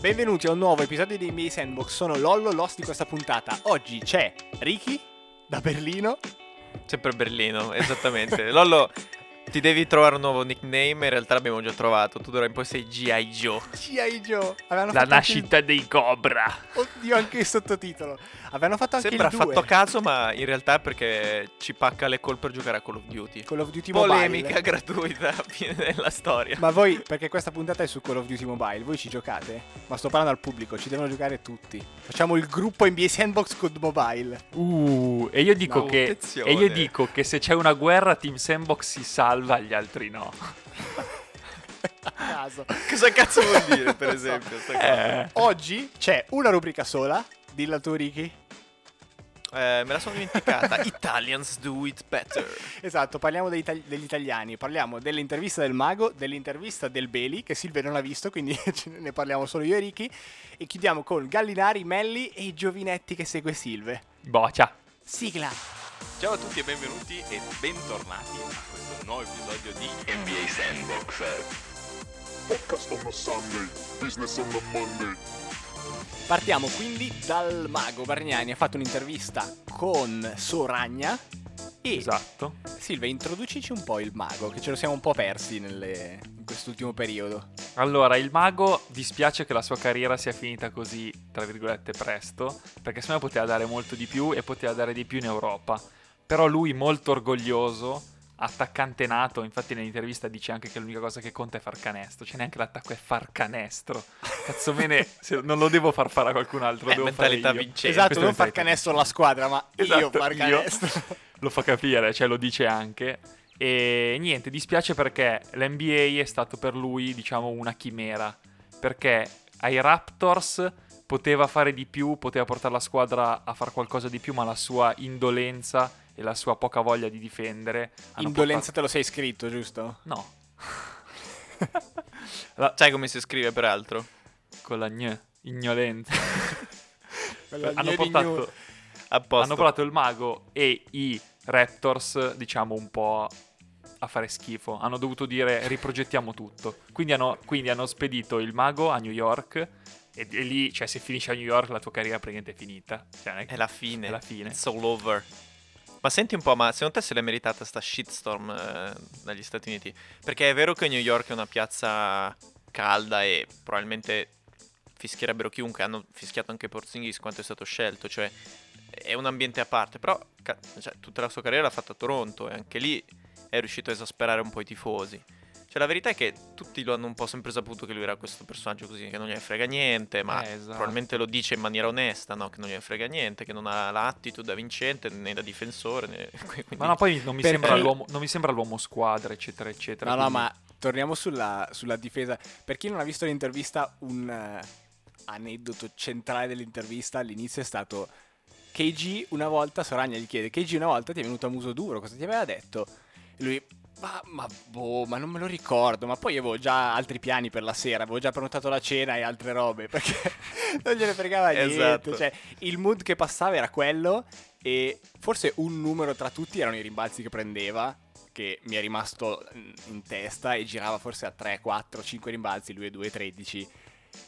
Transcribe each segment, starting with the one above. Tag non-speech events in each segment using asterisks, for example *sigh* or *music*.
Benvenuti a un nuovo episodio di NBA Sandbox. Sono Lollo, l'host di questa puntata. Oggi c'è Ricky da Berlino. Sempre Berlino, esattamente. Lollo, ti devi trovare un nuovo nickname. In realtà l'abbiamo già trovato. Tu d'ora in poi sei G.I. Joe. G.I. Joe. Avevano La nascita dei Cobra. il- Oddio, anche il sottotitolo. Avevano fatto anche Sembra il 2. fatto a caso, ma in realtà è perché ci pacca le call per giocare a Call of Duty. Call of Duty Mobile. Polemica *laughs* gratuita, fine della storia. Ma voi, perché questa puntata è su Call of Duty Mobile, voi ci giocate? Ma sto parlando al pubblico, ci devono giocare tutti. Facciamo il gruppo NBA Sandbox con Mobile. Uh, e io dico No, che attenzione. e io dico che se c'è una guerra Team Sandbox si salva, gli altri no. *laughs* A caso. Cosa cazzo vuol dire, per *laughs* esempio? Eh, Oggi c'è una rubrica sola. Dilla tu, Ricky. Eh, me la sono dimenticata. *laughs* Italians do it better. Esatto, parliamo degli, itali- degli italiani, parliamo dell'intervista del mago, dell'intervista del Beli, che Silvia non ha visto, quindi ne parliamo solo io e Ricky, e chiudiamo con Gallinari, Melli e i giovinetti che segue Silve. boccia. Sigla! Ciao a tutti e benvenuti e bentornati a questo nuovo episodio di NBA Sandbox. Podcast on a Sunday, business on a Monday. Partiamo quindi dal mago Bargnani, ha fatto un'intervista con Soragna e Esatto. Silvia introducici un po' il mago, che ce lo siamo un po' persi nelle- quest'ultimo periodo. Allora, il mago dispiace che la sua carriera sia finita così, tra virgolette, presto, perché secondo me poteva dare molto di più e poteva dare di più in Europa. Però lui molto orgoglioso, attaccante nato, infatti nell'intervista dice anche che l'unica cosa che conta è far canestro, cioè neanche l'attacco è far canestro. Cazzo bene, se- *laughs* non lo devo far fare a qualcun altro, Eh, devo fare mentalità io. vincente. esatto, questa è non far canestro alla squadra, ma io Esatto, far io. canestro. *laughs* lo fa capire, cioè lo dice anche. E niente, dispiace perché l'NBA è stato per lui, diciamo, una chimera. Perché ai Raptors poteva fare di più, poteva portare la squadra a fare qualcosa di più, ma la sua indolenza e la sua poca voglia di difendere. Indolenza te lo sei scritto, giusto? portato- No. *laughs* Sai come si scrive, peraltro? Con la gn, ignolenza. *laughs* Hanno portato, hanno portato il mago e i Raptors, diciamo, un po' a fare schifo. Hanno dovuto dire riprogettiamo tutto. Quindi hanno, quindi hanno spedito il mago a New York. E, e lì, cioè, se finisci a New York, la tua carriera praticamente è finita. Cioè, È la fine. È la fine. It's all over. Ma senti un po', ma secondo te se l'è meritata sta shitstorm eh, dagli Stati Uniti? Perché è vero che New York è una piazza calda e probabilmente fischierebbero chiunque, hanno fischiato anche Porzingis quanto è stato scelto, cioè è un ambiente a parte, però ca- cioè, tutta la sua carriera l'ha fatta a Toronto e anche lì è riuscito a esasperare un po' i tifosi. Cioè la verità è che tutti lo hanno un po' sempre saputo che lui era questo personaggio così, che non gliene frega niente, ma Eh, esatto. probabilmente lo dice in maniera onesta, no? Che non gliene frega niente, che non ha l'attitude da vincente né da difensore. né- *laughs* quindi- Ma no, poi non mi, Per- sembra l'uomo, non mi sembra l'uomo squadra, eccetera, eccetera. No, no, quindi- ma torniamo sulla, sulla difesa. Per chi non ha visto l'intervista, un eh, aneddoto centrale dell'intervista all'inizio è stato KG una volta, Soragna gli chiede, KG una volta ti è venuto a muso duro, cosa ti aveva detto? E lui, ma, ma boh, ma non me lo ricordo, ma poi avevo già altri piani per la sera, avevo già prenotato la cena e altre robe, *laughs* perché non gliene fregava niente. Esatto. Cioè, il mood che passava era quello e forse un numero tra tutti erano i rimbalzi che prendeva che mi è rimasto in testa e girava forse a 3, 4, 5 rimbalzi, lui è 2, 13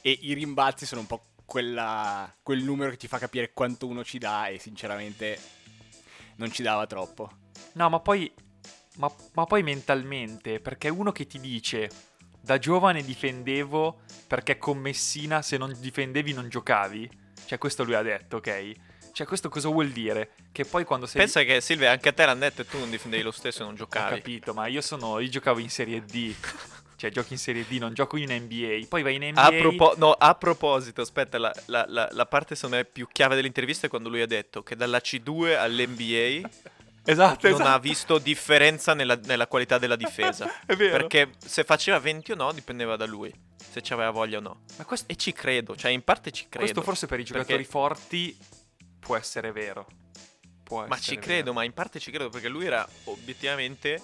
e i rimbalzi sono un po' quella- quel numero che ti fa capire quanto uno ci dà e sinceramente non ci dava troppo. No, ma poi, ma, ma poi mentalmente, perché uno che ti dice da giovane difendevo perché con Messina se non difendevi non giocavi, cioè questo lui ha detto, ok? Cioè questo cosa vuol dire? Che poi quando sei... Pensa che Silvia, anche a te l'hanno detto e tu non difendevi lo stesso e non Ho giocavi. capito, ma io sono... io giocavo in Serie D, cioè giochi in Serie D, non gioco in NBA, poi vai in NBA... A, propo- no, a proposito, aspetta, la, la- la- la parte secondo me più chiave dell'intervista è quando lui ha detto che dalla C2 all'NBA Esatto, non esatto. ha visto differenza nella, nella qualità della difesa. *laughs* Perché se faceva 20 o no dipendeva da lui, se ci aveva voglia o no. Ma questo, E ci credo, cioè in parte ci credo. questo forse per i giocatori Perché- forti può essere vero. Può Ma ci essere credo, vero. ma in parte ci credo perché lui era obiettivamente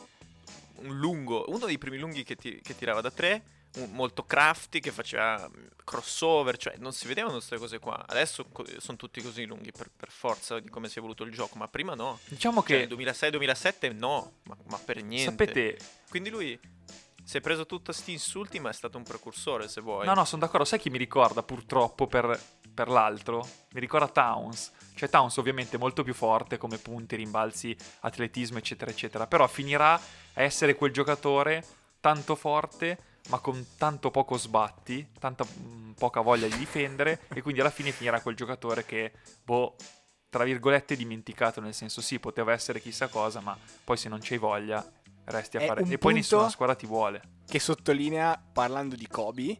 un lungo, uno dei primi lunghi che, ti- che tirava da tre, un- molto crafty, che faceva mm, crossover, cioè non si vedevano queste cose qua. Adesso co- sono tutti così lunghi per, per forza di come si è evoluto il gioco, ma prima no. Diciamo Cioè, che... nel 2006-2007 no, ma, ma per niente. Sapete, Quindi lui si è preso tutti questi insulti, ma è stato un precursore, se vuoi. No, no, sono d'accordo. Sai chi mi ricorda purtroppo per, per l'altro? Mi ricorda Towns. Cioè Towns ovviamente è molto più forte come punti, rimbalzi, atletismo, eccetera, eccetera. Però finirà a essere quel giocatore tanto forte, ma con tanto poco sbatti, tanta mh, poca voglia di difendere, e quindi alla fine finirà quel giocatore che, boh, tra virgolette dimenticato, nel senso sì, poteva essere chissà cosa, ma poi se non c'hai voglia resti a È fare... E poi nessuna squadra ti vuole. che sottolinea parlando di Kobe.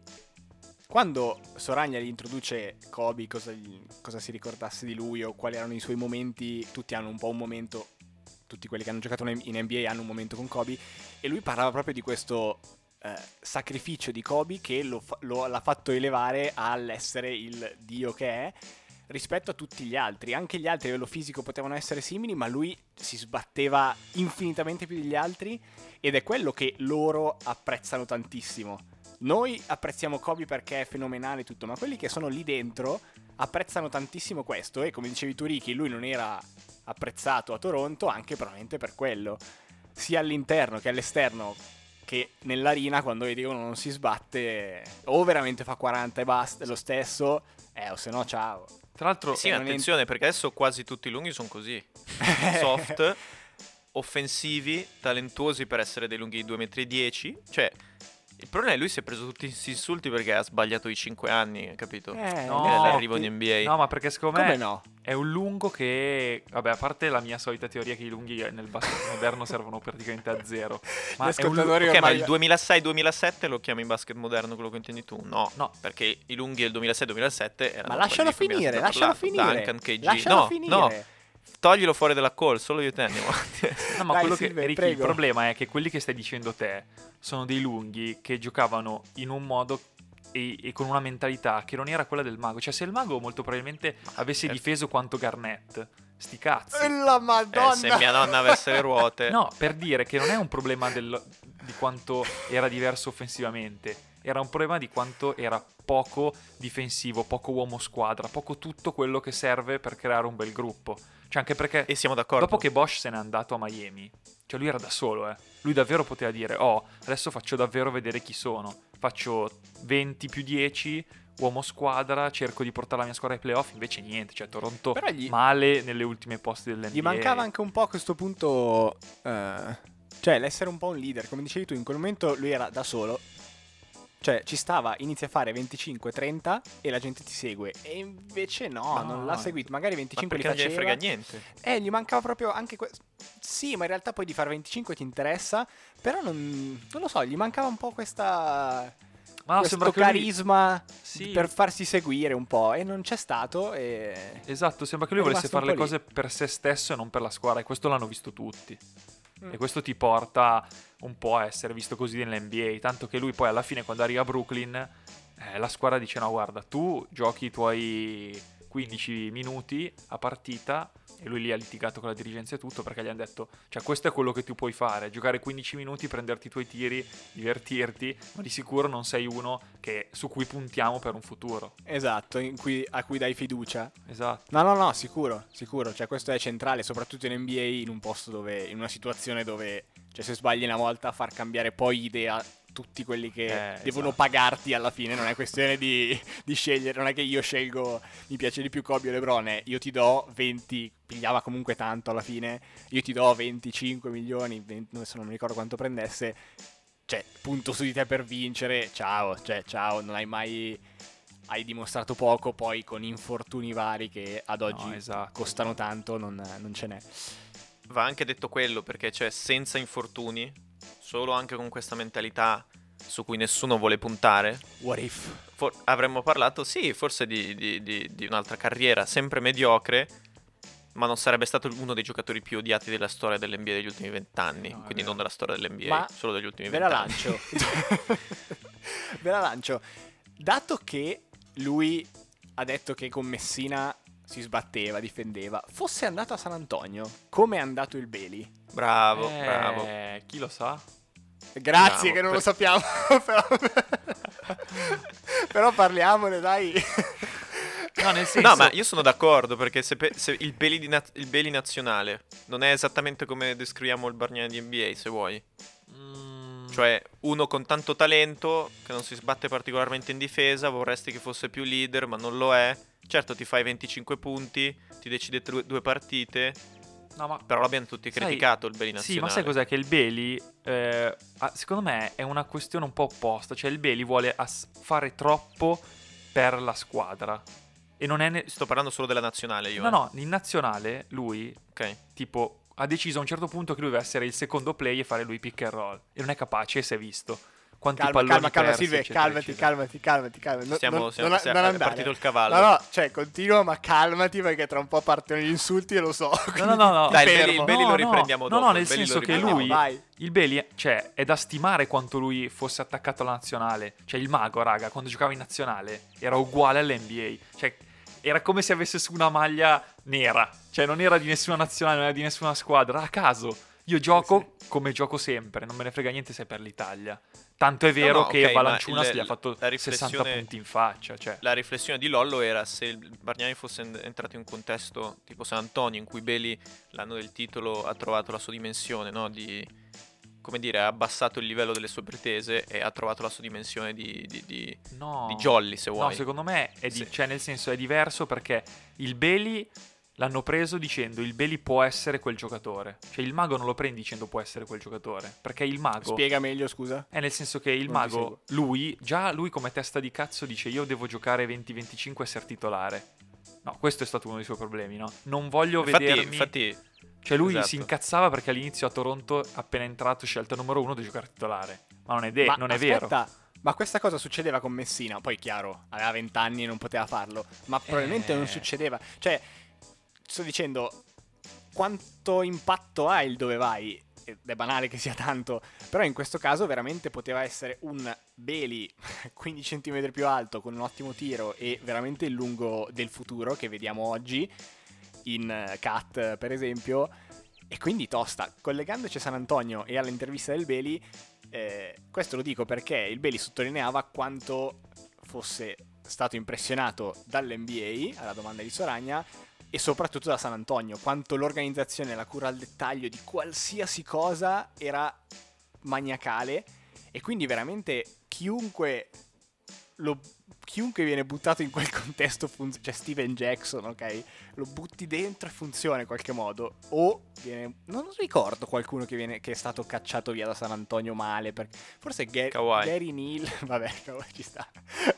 Quando Soragna gli introduce Kobe, cosa, cosa si ricordasse di lui o quali erano i suoi momenti, tutti hanno un po' un momento, tutti quelli che hanno giocato in NBA hanno un momento con Kobe, e lui parlava proprio di questo eh, sacrificio di Kobe che lo lo- l'ha fatto elevare all'essere il dio che è rispetto a tutti gli altri. Anche gli altri a livello fisico potevano essere simili, ma lui si sbatteva infinitamente più degli altri ed è quello che loro apprezzano tantissimo. Noi apprezziamo Kobe perché è fenomenale e tutto, ma quelli che sono lì dentro apprezzano tantissimo questo e come dicevi tu Ricky, lui non era apprezzato a Toronto anche probabilmente per quello, sia all'interno che all'esterno che nell'arena quando vedi uno non si sbatte o veramente fa 40 e basta, lo stesso, eh o se no ciao. Tra l'altro, Sì, non è- attenzione, perché adesso quasi tutti i lunghi sono così. *laughs* Soft, offensivi, talentuosi per essere dei lunghi di 2,10 m. Cioè, il problema è lui si è preso tutti questi insulti perché ha sbagliato i 5 anni, capito? Eh, No, in Nell'arrivo in NBA. No, ma perché secondo Come me no? è un lungo che, vabbè, a parte la mia solita teoria che i lunghi nel basket *laughs* moderno servono praticamente a zero. Ma è un lu- ascoltatori Ok, ma ormai- il 2006-2007 lo chiami basket moderno quello che intendi tu? No, No. perché i lunghi del 2006-2007 erano Ma lascialo di finire, lascialo finire. Duncan, KG. Lascialo no, finire. no, toglilo fuori dalla call, solo io te andiamo. *laughs* No, ma Dai, quello Silver, che Ricky, prego. il problema è che quelli che stai dicendo te sono dei lunghi che giocavano in un modo e, e con una mentalità che non era quella del mago. Cioè, se il mago molto probabilmente avesse certo. difeso quanto Garnett, sti cazzi. E la Eh, madonna. se mia nonna avesse le ruote. No, per dire che non è un problema del- di quanto era diverso offensivamente, era un problema di quanto era poco difensivo, poco uomo squadra, poco tutto quello che serve per creare un bel gruppo. Cioè, anche perché E siamo d'accordo. dopo che Bosch se n'è andato a Miami, cioè lui era da solo, eh. Lui davvero poteva dire, oh, adesso faccio davvero vedere chi sono. Faccio 20 più 10, uomo squadra, cerco di portare la mia squadra ai playoff, invece niente, cioè Toronto gli- male nelle ultime poste dell'NBA. Gli mancava anche un po' a questo punto. eh, cioè, l'essere un po' un leader. Come dicevi tu, in quel momento lui era da solo. Cioè, ci stava, inizia a fare 25-30 e la gente ti segue. E invece no, No. non l'ha seguito. Magari Ma 25 li perché non faceva. frega niente. Eh, gli mancava proprio anche questo. Sì, ma in realtà poi di fare 25 ti interessa. Però non, non lo so, gli mancava un po' questa. Ma questo sembra che lui- carisma Sì. per farsi seguire un po'. E non c'è stato. E... Esatto, sembra che lui volesse fare le cose per se stesso e non per la squadra, e questo l'hanno visto tutti. Mm. E questo ti porta un po' essere visto così nell'NBA. Tanto che lui poi alla fine, quando arriva a Brooklyn, eh, la squadra dice: No, guarda, tu giochi i tuoi 15 minuti a partita. E lui lì ha litigato con la dirigenza e tutto perché gli hanno detto: Cioè, questo è quello che tu puoi fare: giocare 15 minuti, prenderti i tuoi tiri, divertirti, ma di sicuro non sei uno che- su cui puntiamo per un futuro. Esatto, in cui- a cui dai fiducia. Esatto. No, no, no, sicuro, sicuro. Cioè, questo è centrale, soprattutto in NBA, in un posto dove, in una situazione dove, cioè, se sbagli una volta, far cambiare poi idea tutti quelli che Eh, devono esatto. pagarti alla fine. Non è questione di, di scegliere, non è che io scelgo, mi piace di più Kobe o LeBron, è io ti do 20, pigliava comunque tanto alla fine, io ti do 25 milioni, 20, adesso non mi ricordo quanto prendesse. Cioè, punto su di te per vincere, ciao, cioè, ciao, non hai mai hai dimostrato poco, poi con infortuni vari che ad oggi No, esatto. costano tanto, non, non ce n'è. Va anche detto quello, perché cioè senza infortuni, solo anche con questa mentalità su cui nessuno vuole puntare, What if? for- avremmo parlato, sì, forse di, di- di- di un'altra carriera sempre mediocre, ma non sarebbe stato uno dei giocatori più odiati della storia dell'NBA degli ultimi vent'anni, No, quindi vero. non della storia dell'NBA, Ma solo degli ultimi Ve la vent'anni. lancio. *laughs* Ve la lancio. Dato che lui ha detto che con Messina si sbatteva, difendeva, fosse andato a San Antonio, come è andato il Beli? Bravo, Eh, bravo. Chi lo sa? Grazie Bravo, che non per- lo sappiamo, *laughs* però... però parliamone, dai. No, nel senso... No, ma io sono d'accordo perché se, pe- se il, Beli di naz- il Beli nazionale non è esattamente come descriviamo il Bargnani di NBA, se vuoi. Mm, Cioè, uno con tanto talento, che non si sbatte particolarmente in difesa, vorresti che fosse più leader, ma non lo è. Certo, ti fai 25 punti, ti decide tru- due partite, No, ma però l'abbiamo tutti Sai- criticato il Beli nazionale. Sì, ma sai cos'è? Che il Beli, eh, secondo me, è una questione un po' opposta. Cioè, il Beli vuole as- fare troppo per la squadra. E non è... ne- Sto parlando solo della nazionale io. No, eh. no, in nazionale lui, Ok. tipo, ha deciso a un certo punto che lui deve essere il secondo play e fare lui pick and roll. E non è capace, e si è visto. Quanti Calma, palloni calma, calma, persi, Silve, eccetera, calmati, eccetera. calmati, calmati, calmati. Non- Stiamo- non, siamo- non, siamo- non è partito il cavallo. No, no, cioè, continua, ma calmati perché tra un po' partono gli insulti e lo so. *laughs* No, no, no, no. Dai, il. Beli, il Beli No, lo no, riprendiamo no, dopo. no, il nel senso che lui- vai. Il Beli, cioè, è da stimare quanto lui fosse attaccato alla nazionale. Cioè, il mago, raga, quando giocava in nazionale, era uguale all'NBA. Cioè, era come se avesse su una maglia nera. Cioè, non era di nessuna nazionale, non era di nessuna squadra. A caso. Io gioco come gioco sempre, non me ne frega niente se è per l'Italia. Tanto è vero no, che ok, ma Valanciunas gli ha fatto la 60 riflessione- punti in faccia. Cioè. La riflessione di Lollo era se il Bargnani fosse en- entrato in un contesto tipo San Antonio, in cui Beli, l'anno del titolo, ha trovato la sua dimensione, no? Di, come dire, ha abbassato il livello delle sue pretese e ha trovato la sua dimensione di, di, di, No. di jolly, se vuoi. No, secondo me è, di- Sì. cioè, nel senso è diverso perché il Beli l'hanno preso dicendo il Beli può essere quel giocatore. Cioè il mago non lo prendi dicendo può essere quel giocatore. Perché il mago Spiega meglio, scusa. è nel senso che il Non mago, lui, già lui come testa di cazzo dice io devo giocare 20-25 e essere titolare. No, questo è stato uno dei suoi problemi, no? Non voglio infatti, vedermi... infatti, cioè lui esatto. si incazzava perché all'inizio a Toronto, appena entrato, scelta numero uno, di giocare titolare. Ma non è, de- ma non è vero. aspetta, Ma questa cosa succedeva con Messina, poi chiaro, aveva 20 anni e non poteva farlo, ma probabilmente Eh. non succedeva. Cioè, sto dicendo, quanto impatto ha il dove vai? Ed è banale che sia tanto, però in questo caso veramente poteva essere un Beli *laughs* 15 cm più alto con un ottimo tiro e veramente il lungo del futuro che vediamo oggi in eh, Cat per esempio e quindi tosta collegandoci a San Antonio e all'intervista del Beli eh, questo lo dico perché il Beli sottolineava quanto fosse stato impressionato dall'NBA alla domanda di Soragna e soprattutto da San Antonio, quanto l'organizzazione e la cura al dettaglio di qualsiasi cosa era maniacale e quindi veramente chiunque lo- chiunque viene buttato in quel *laughs* contesto funziona, cioè Steven Jackson, ok? Lo butti dentro e funziona in qualche modo o viene non ricordo qualcuno che, viene, che è stato cacciato via da San Antonio male per, forse Ga-. Gary Neal, *laughs* vabbè, Kawhi ci sta.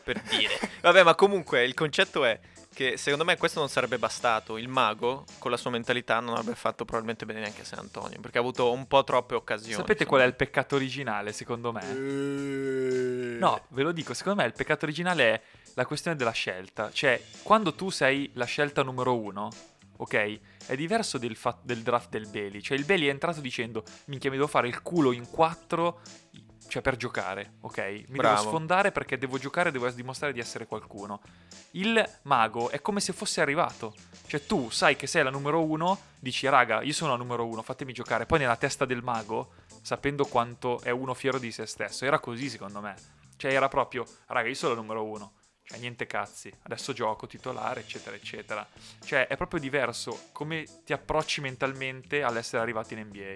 per dire. Vabbè, ma comunque il concetto è che secondo me questo non sarebbe bastato. Il mago, con la sua mentalità, non avrebbe fatto probabilmente bene neanche a San Antonio, perché ha avuto un po' troppe occasioni. Sapete qual è il peccato originale, secondo me? Eh. No, ve lo dico, secondo me il peccato originale è la questione della scelta. Cioè, quando tu sei la scelta numero uno, ok? È diverso del, fa- del draft del Beli. Cioè, il Beli è entrato dicendo, minchia, mi devo fare il culo in quattro, cioè per giocare, ok? Mi Bravo. devo sfondare perché devo giocare devo dimostrare di essere qualcuno. Il mago è come se fosse arrivato. Cioè, tu sai che sei la numero uno, dici, raga, io sono la numero uno, fatemi giocare. Poi nella testa del mago, sapendo quanto è uno fiero di se stesso, era così secondo me. Cioè, era proprio, raga, io sono la numero uno. Cioè, niente cazzi, adesso gioco titolare, eccetera, eccetera. Cioè, è proprio diverso come ti approcci mentalmente all'essere arrivati in NBA.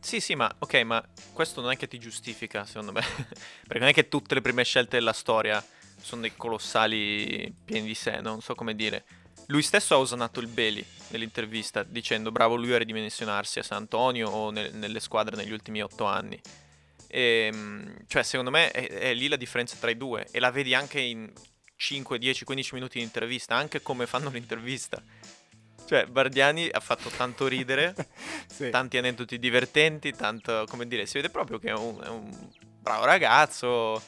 Sì, sì, ma ok, ma questo non è che ti giustifica, secondo me. *laughs* Perché non è che tutte le prime scelte della storia sono dei colossali pieni di sé, non so come dire. Lui stesso ha osannato il Beli nell'intervista dicendo bravo lui a ridimensionarsi a San Antonio o nel- nelle squadre negli ultimi otto anni. E, cioè, secondo me è, è lì la differenza tra i due e la vedi anche in 5, 10, 15 minuti di intervista, anche come fanno *laughs* l'intervista. Cioè, Bardiani ha fatto tanto ridere, *laughs* Sì. tanti aneddoti divertenti, tanto, come dire, si vede proprio che è un, è un bravo ragazzo,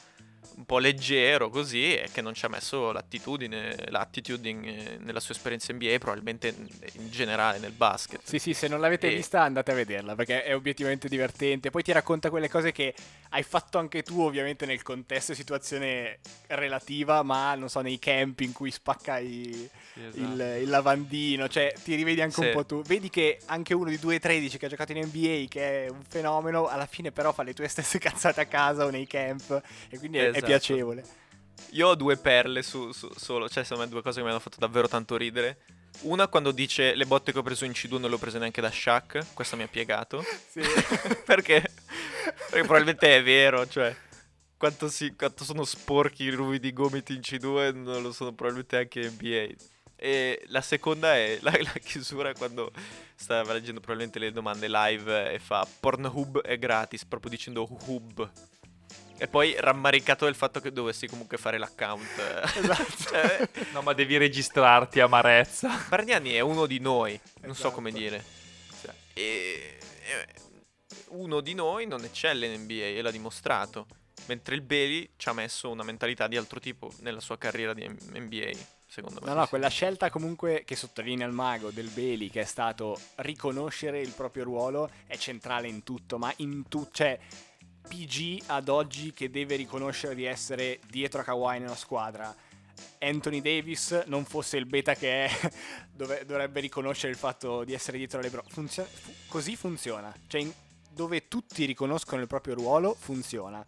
un po' leggero così, e che non ci ha messo l'attitudine, l'attitude in- nella sua esperienza NBA, probabilmente in, generale nel basket. Sì, sì, se non l'avete E- vista andate a vederla perché è obiettivamente divertente. Poi ti racconta quelle cose che hai fatto anche tu, ovviamente nel contesto e situazione relativa, ma non so, nei camp in cui spacca i- il, il lavandino, cioè ti rivedi anche un Sì. po' tu. Vedi che anche uno di 2-13 che ha giocato in NBA, che è un fenomeno, alla fine però fa le tue stesse *laughs* cazzate a casa o nei camp e quindi è- è Esatto. piacevole. Io ho due perle su, su- solo, cioè secondo me due cose che mi hanno fatto davvero tanto ridere. Una quando dice le botte che ho preso in C2 non le ho prese neanche da Shaq, questo mi ha piegato. Sì. *laughs* perché Perché probabilmente è vero, cioè. Quanto, si- quanto sono sporchi i ruvidi gomiti in C2 non lo sono probabilmente anche NBA. E la seconda è la, la chiusura quando stava leggendo probabilmente le domande live e fa Pornhub è gratis, proprio dicendo hub. E poi rammaricato del fatto che dovessi comunque fare l'account. *laughs* Esatto. Cioè, No, ma devi registrarti, amarezza. Bargnani è uno di noi, non so Esatto. come dire. Cioè, e, uno di noi non eccelle in NBA e l'ha dimostrato. Mentre il Bailey ci ha messo una mentalità di altro tipo nella sua carriera di NBA, secondo me. No, no, quella scelta comunque che sottolinea il mago del Bailey, che è stato riconoscere il proprio ruolo, è centrale in tutto, ma in tutto, cioè PG ad oggi che deve riconoscere di essere dietro a Kawhi nella squadra. Anthony Davis non fosse il beta che è, *laughs* dove- dovrebbe riconoscere il fatto di essere dietro a LeBron. Funzio- fu- così funziona. Cioè, in- dove tutti riconoscono il proprio ruolo, funziona.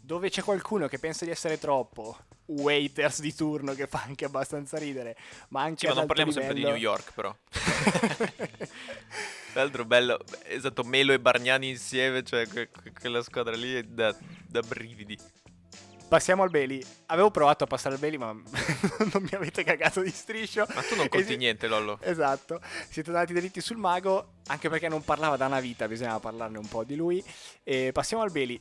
Dove c'è qualcuno che pensa di essere troppo, waiters di turno che fa anche abbastanza ridere, ma anche Sì, ma non parliamo sempre di livello- New York, però. *laughs* *laughs* Tra l'altro bello, esatto, Melo e Bargnani insieme, cioè que- que- quella squadra lì è da, da brividi. Passiamo al Bailey. Avevo provato a passare al Bailey, ma *laughs* non mi avete cagato di striscio. Ma tu non conti si- niente, Lollo. Esatto, siete andati dritti sul mago, anche perché non parlava da una vita, bisognava parlarne un po' di lui. E passiamo al Bailey.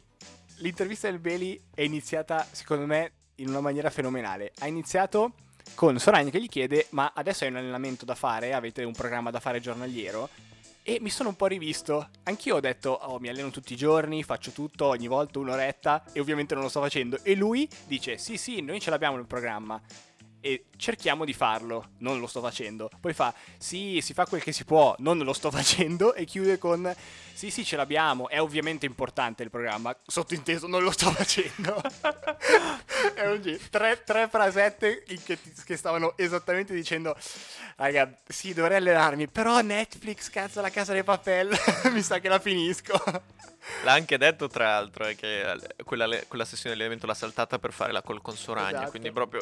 L'intervista del Bailey è iniziata, secondo me, in una maniera fenomenale. Ha iniziato con Soragna che gli chiede, ma adesso hai un allenamento da fare, avete un programma da fare giornaliero? E mi sono un po' rivisto. Anch'io ho detto, oh, mi alleno tutti i giorni, faccio tutto, ogni volta un'oretta, e ovviamente non lo sto facendo. E lui dice, sì, sì, noi ce l'abbiamo nel programma. E cerchiamo di farlo, non lo sto facendo. Poi fa, sì, si fa quel che si può, non lo sto *laughs* facendo. E chiude con, sì, sì, ce l'abbiamo. È ovviamente importante il programma. Sottinteso, non lo sto *laughs* facendo. È un gi- tre, tre frasette che, che stavano esattamente dicendo, raga, sì, dovrei allenarmi, però Netflix, cazzo, la casa dei papel, *laughs* mi sa che la finisco. L'ha anche detto, tra l'altro, è che eh, quella, quella sessione di allenamento l'ha saltata per fare la call con Soragna, Esatto. quindi proprio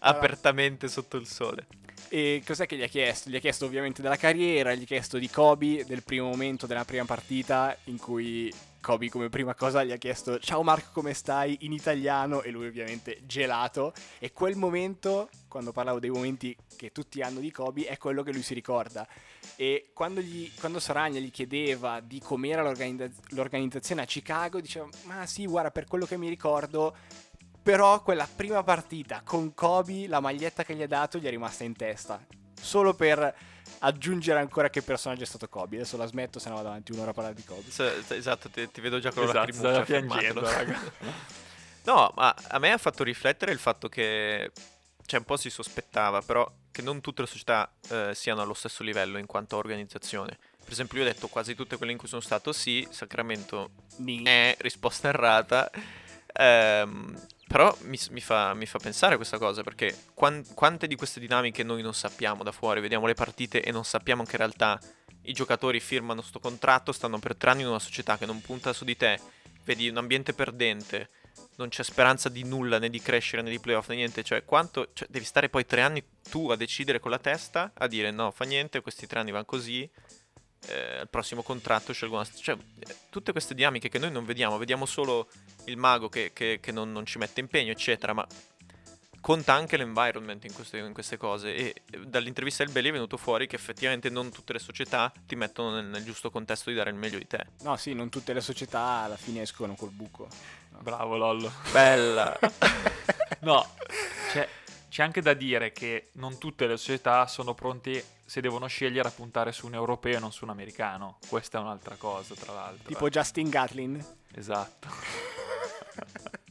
apertamente sotto il sole. E cos'è che gli ha chiesto? Gli ha chiesto ovviamente della carriera, gli ha chiesto di Kobe, del primo momento della prima partita in cui Kobe come prima cosa gli ha chiesto ciao Marco come stai in italiano e lui ovviamente gelato e quel momento, quando parlavo dei momenti che tutti hanno di Kobe, è quello che lui si ricorda. E quando, gli, quando Saragna gli chiedeva di com'era l'organizza- l'organizzazione a Chicago, diceva ma sì guarda per quello che mi ricordo però quella prima partita con Kobe, la maglietta che gli ha dato gli è rimasta in testa. Solo per aggiungere ancora che personaggio è stato Kobe. Adesso la smetto, se no vado avanti un'ora a parlare di Kobe. S- esatto, ti, ti vedo già con la Esatto, lacrimuccia stava piangendo, raga. *laughs* No, ma a me ha fatto riflettere il fatto che, cioè un po' si sospettava, però che non tutte le società eh, siano allo stesso livello in quanto a organizzazione. Per esempio io ho detto quasi tutte quelle in cui sono stato sì, Sacramento è risposta errata. Ehm, però mi, mi fa, mi fa pensare questa cosa perché quan- quante di queste dinamiche noi non sappiamo da fuori, vediamo le partite e non sappiamo che in realtà i giocatori firmano sto contratto, stanno per tre anni in una società che non punta su di te, vedi un ambiente perdente, non c'è speranza di nulla, né di crescere, né di playoff, né niente, cioè quanto, cioè, devi stare poi tre anni tu a decidere con la testa, a dire no, fa niente, questi tre anni vanno così, eh, al prossimo contratto scelgo una... Cioè, tutte queste dinamiche che noi non vediamo, vediamo solo il mago che, che- che non, non ci mette impegno, eccetera, ma conta anche l'environment in queste, in queste cose e dall'intervista del Belli è venuto fuori che effettivamente non tutte le società ti mettono nel, nel giusto contesto di dare il meglio di te. No, sì, non tutte le società alla fine escono col buco. Bravo Lollo. Bella! *laughs* No, c'è, c'è anche da dire che non tutte le società sono pronte, se devono scegliere, a puntare su un europeo e non su un americano. Questa è un'altra cosa, tra l'altro. Tipo Justin Gatlin. Esatto. *laughs*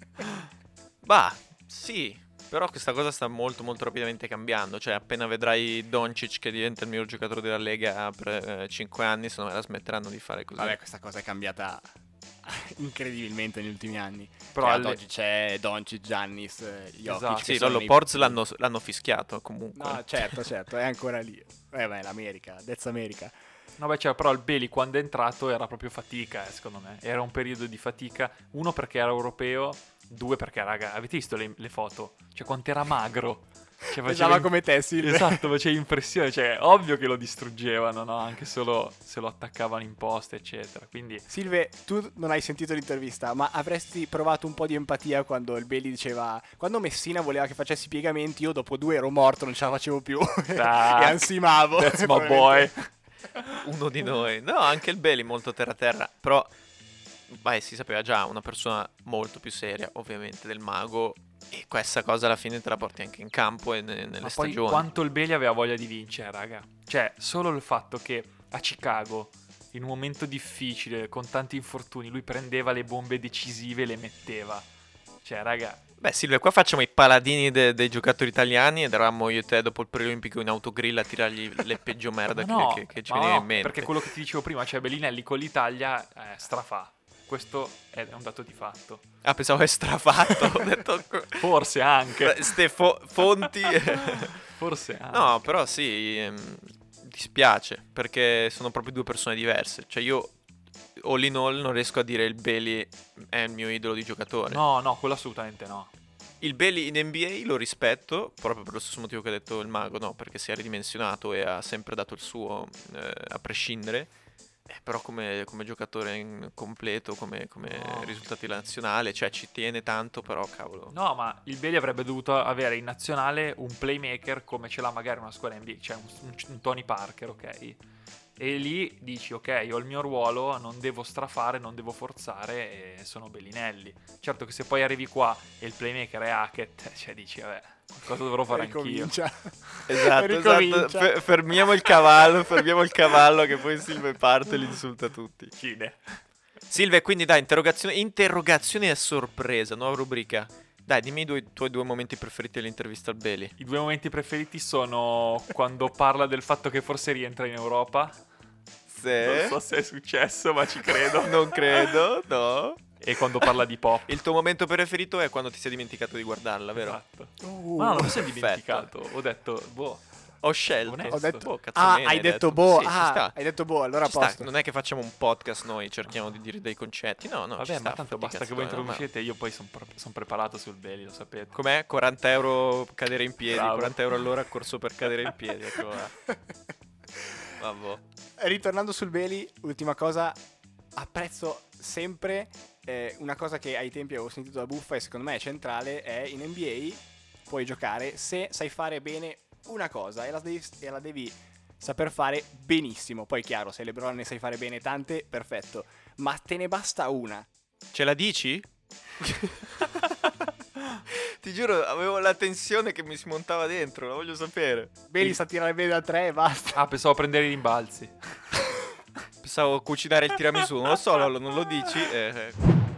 Bah, sì, però questa cosa sta molto molto rapidamente cambiando, cioè appena vedrai Doncic che diventa il miglior giocatore della Lega per 5 anni, secondo me la smetteranno di fare così. Vabbè, questa cosa è cambiata *laughs* incredibilmente negli ultimi anni. Però ad alle- oggi c'è Doncic, Giannis, eh, Jokic. Esatto. Sì, Lollo Porz l'hanno, l'hanno fischiato comunque. No, certo, certo, è ancora lì. *laughs* Eh beh, l'America, That's America. No, beh, cioè, però il Beli quando è entrato era proprio fatica, eh, secondo me. Era un periodo di fatica. Uno perché era europeo, due perché, raga, avete visto le, le foto? Cioè, quanto era magro. Cioè, faceva come te, Silve. Esatto, faceva impressione, cioè, ovvio che lo distruggevano, no? Anche solo se lo attaccavano in posta, eccetera. Quindi, Silve, tu non hai sentito l'intervista, ma avresti provato un po' di empatia quando il Bailey diceva... Quando Messina voleva che facessi piegamenti, io dopo due ero morto, non ce la facevo più. *laughs* e Tac. ansimavo. that's my boy. Uno di noi. No, anche il Bailey molto terra terra. Però, beh, si sapeva già, una persona molto più seria, ovviamente, del mago. E questa cosa alla fine te la porti anche in campo e ne- nelle Ma poi stagioni. quanto il Bailey aveva voglia di vincere, raga. Cioè, solo il fatto che a Chicago, in un momento difficile, con tanti infortuni, lui prendeva le bombe decisive e le metteva. Cioè, raga, Beh, Silvia, qua facciamo i paladini de- dei giocatori italiani ed eravamo io e te dopo il preolimpico in autogrill a tirargli le peggio *laughs* merda no, che, che- che ci veniva no, in mente. Perché quello che ti dicevo prima, cioè Bellinelli con l'Italia eh, strafà. Questo è un dato di fatto. Ah, pensavo che strafatto. *laughs* Ho detto... Forse anche. Ste fo- fonti... *laughs* Forse anche. No, però sì, ehm, dispiace perché sono proprio due persone diverse. Cioè io all in all non riesco a dire il Bailey è il mio idolo di giocatore. No, no, quello assolutamente no. Il Bailey in NBA lo rispetto proprio per lo stesso motivo che ha detto il mago, no, perché si è ridimensionato e ha sempre dato il suo eh, a prescindere. Eh, però come, come giocatore completo, come, come No. risultati nazionale, cioè ci tiene tanto, però cavolo. No, ma il Bailey avrebbe dovuto avere in nazionale un playmaker come ce l'ha magari una squadra NBA, cioè un, un- un Tony Parker, ok? E lì dici, ok, ho il mio ruolo, non devo strafare, non devo forzare e sono Bellinelli. Certo che se poi arrivi qua e il playmaker è Hackett, *laughs* cioè dici, vabbè, qualcosa dovrò fare anch'io. Ricomincia. *laughs* Esatto, Ricomincia. esatto. Fe- fermiamo il cavallo, fermiamo il cavallo che poi Silve parte e li insulta tutti. Fine. Silve, quindi dai, interrogazione, interrogazione a sorpresa, nuova rubrica. Dai, dimmi i due- tuoi due momenti preferiti dell'intervista al Beli. I due momenti preferiti sono quando parla del fatto che forse rientra in Europa. Non so se è successo, ma ci credo. *laughs* Non credo, no. E quando parla di pop. Il tuo momento preferito è quando ti sei dimenticato di guardarla, vero? Esatto. Uh. Ma no, non mi sono dimenticato. Ho detto, boh. Ho scelto. Onesto. Ho detto, Boh, cazzo ah, hai hai detto detto. boh, Sì, ci ah, sta. hai detto boh, allora posto. Non è che facciamo un podcast noi, cerchiamo di dire dei concetti. No, no, ci Vabbè, sta, ma tanto basta che voi no, ma- introducete, io poi sono preparato sul belly, lo sapete. Com'è? 40 euro cadere in piedi, Bravo. 40 euro all'ora corso per cadere in piedi. Ecco. *laughs* Vabbè. Ritornando sul Beli, ultima cosa, apprezzo sempre eh, una cosa che ai tempi avevo sentito da Buffa e secondo me è centrale, è in NBA puoi giocare se sai fare bene una cosa e la devi, e la devi saper fare benissimo. Poi chiaro, se LeBron ne sai fare bene tante, perfetto, ma te ne basta una. Ce la dici? *laughs* Ti giuro, avevo la tensione che mi si montava dentro, la voglio sapere. Beli sa tirare bene da tre e basta. Ah, pensavo a prendere i rimbalzi. *laughs* Pensavo cucinare il tiramisù, non lo so, Lollo, non lo dici? Eh,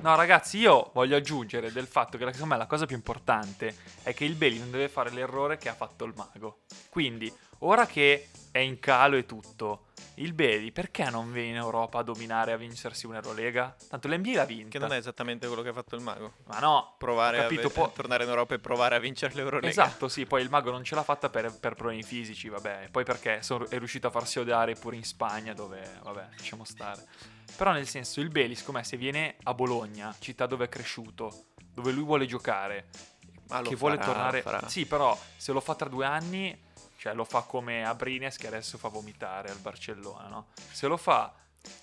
No, ragazzi, io voglio aggiungere del fatto che secondo me la cosa più importante è che il Bailey non deve fare l'errore che ha fatto il mago. Quindi, ora che è in calo e tutto, il Bailey perché non viene in Europa a dominare a vincersi un'Eurolega? Tanto l'NBA l'ha vinta. che non è esattamente quello che ha fatto il mago. Ma no, Provare capito, a, può- tornare in Europa e provare a vincere l'Eurolega. Esatto, sì, poi il mago non ce l'ha fatta per, per problemi fisici, vabbè, poi perché son- è riuscito a farsi odiare pure in Spagna, dove, vabbè, lasciamo stare. Però nel senso, il Bailey, secondo me, se viene a Bologna, città dove è cresciuto, dove lui vuole giocare, Ma che vuole farà, tornare... lo farà. Sì, però se lo fa tra due anni, cioè lo fa come Abrines che adesso fa vomitare al Barcellona, no? Se lo fa...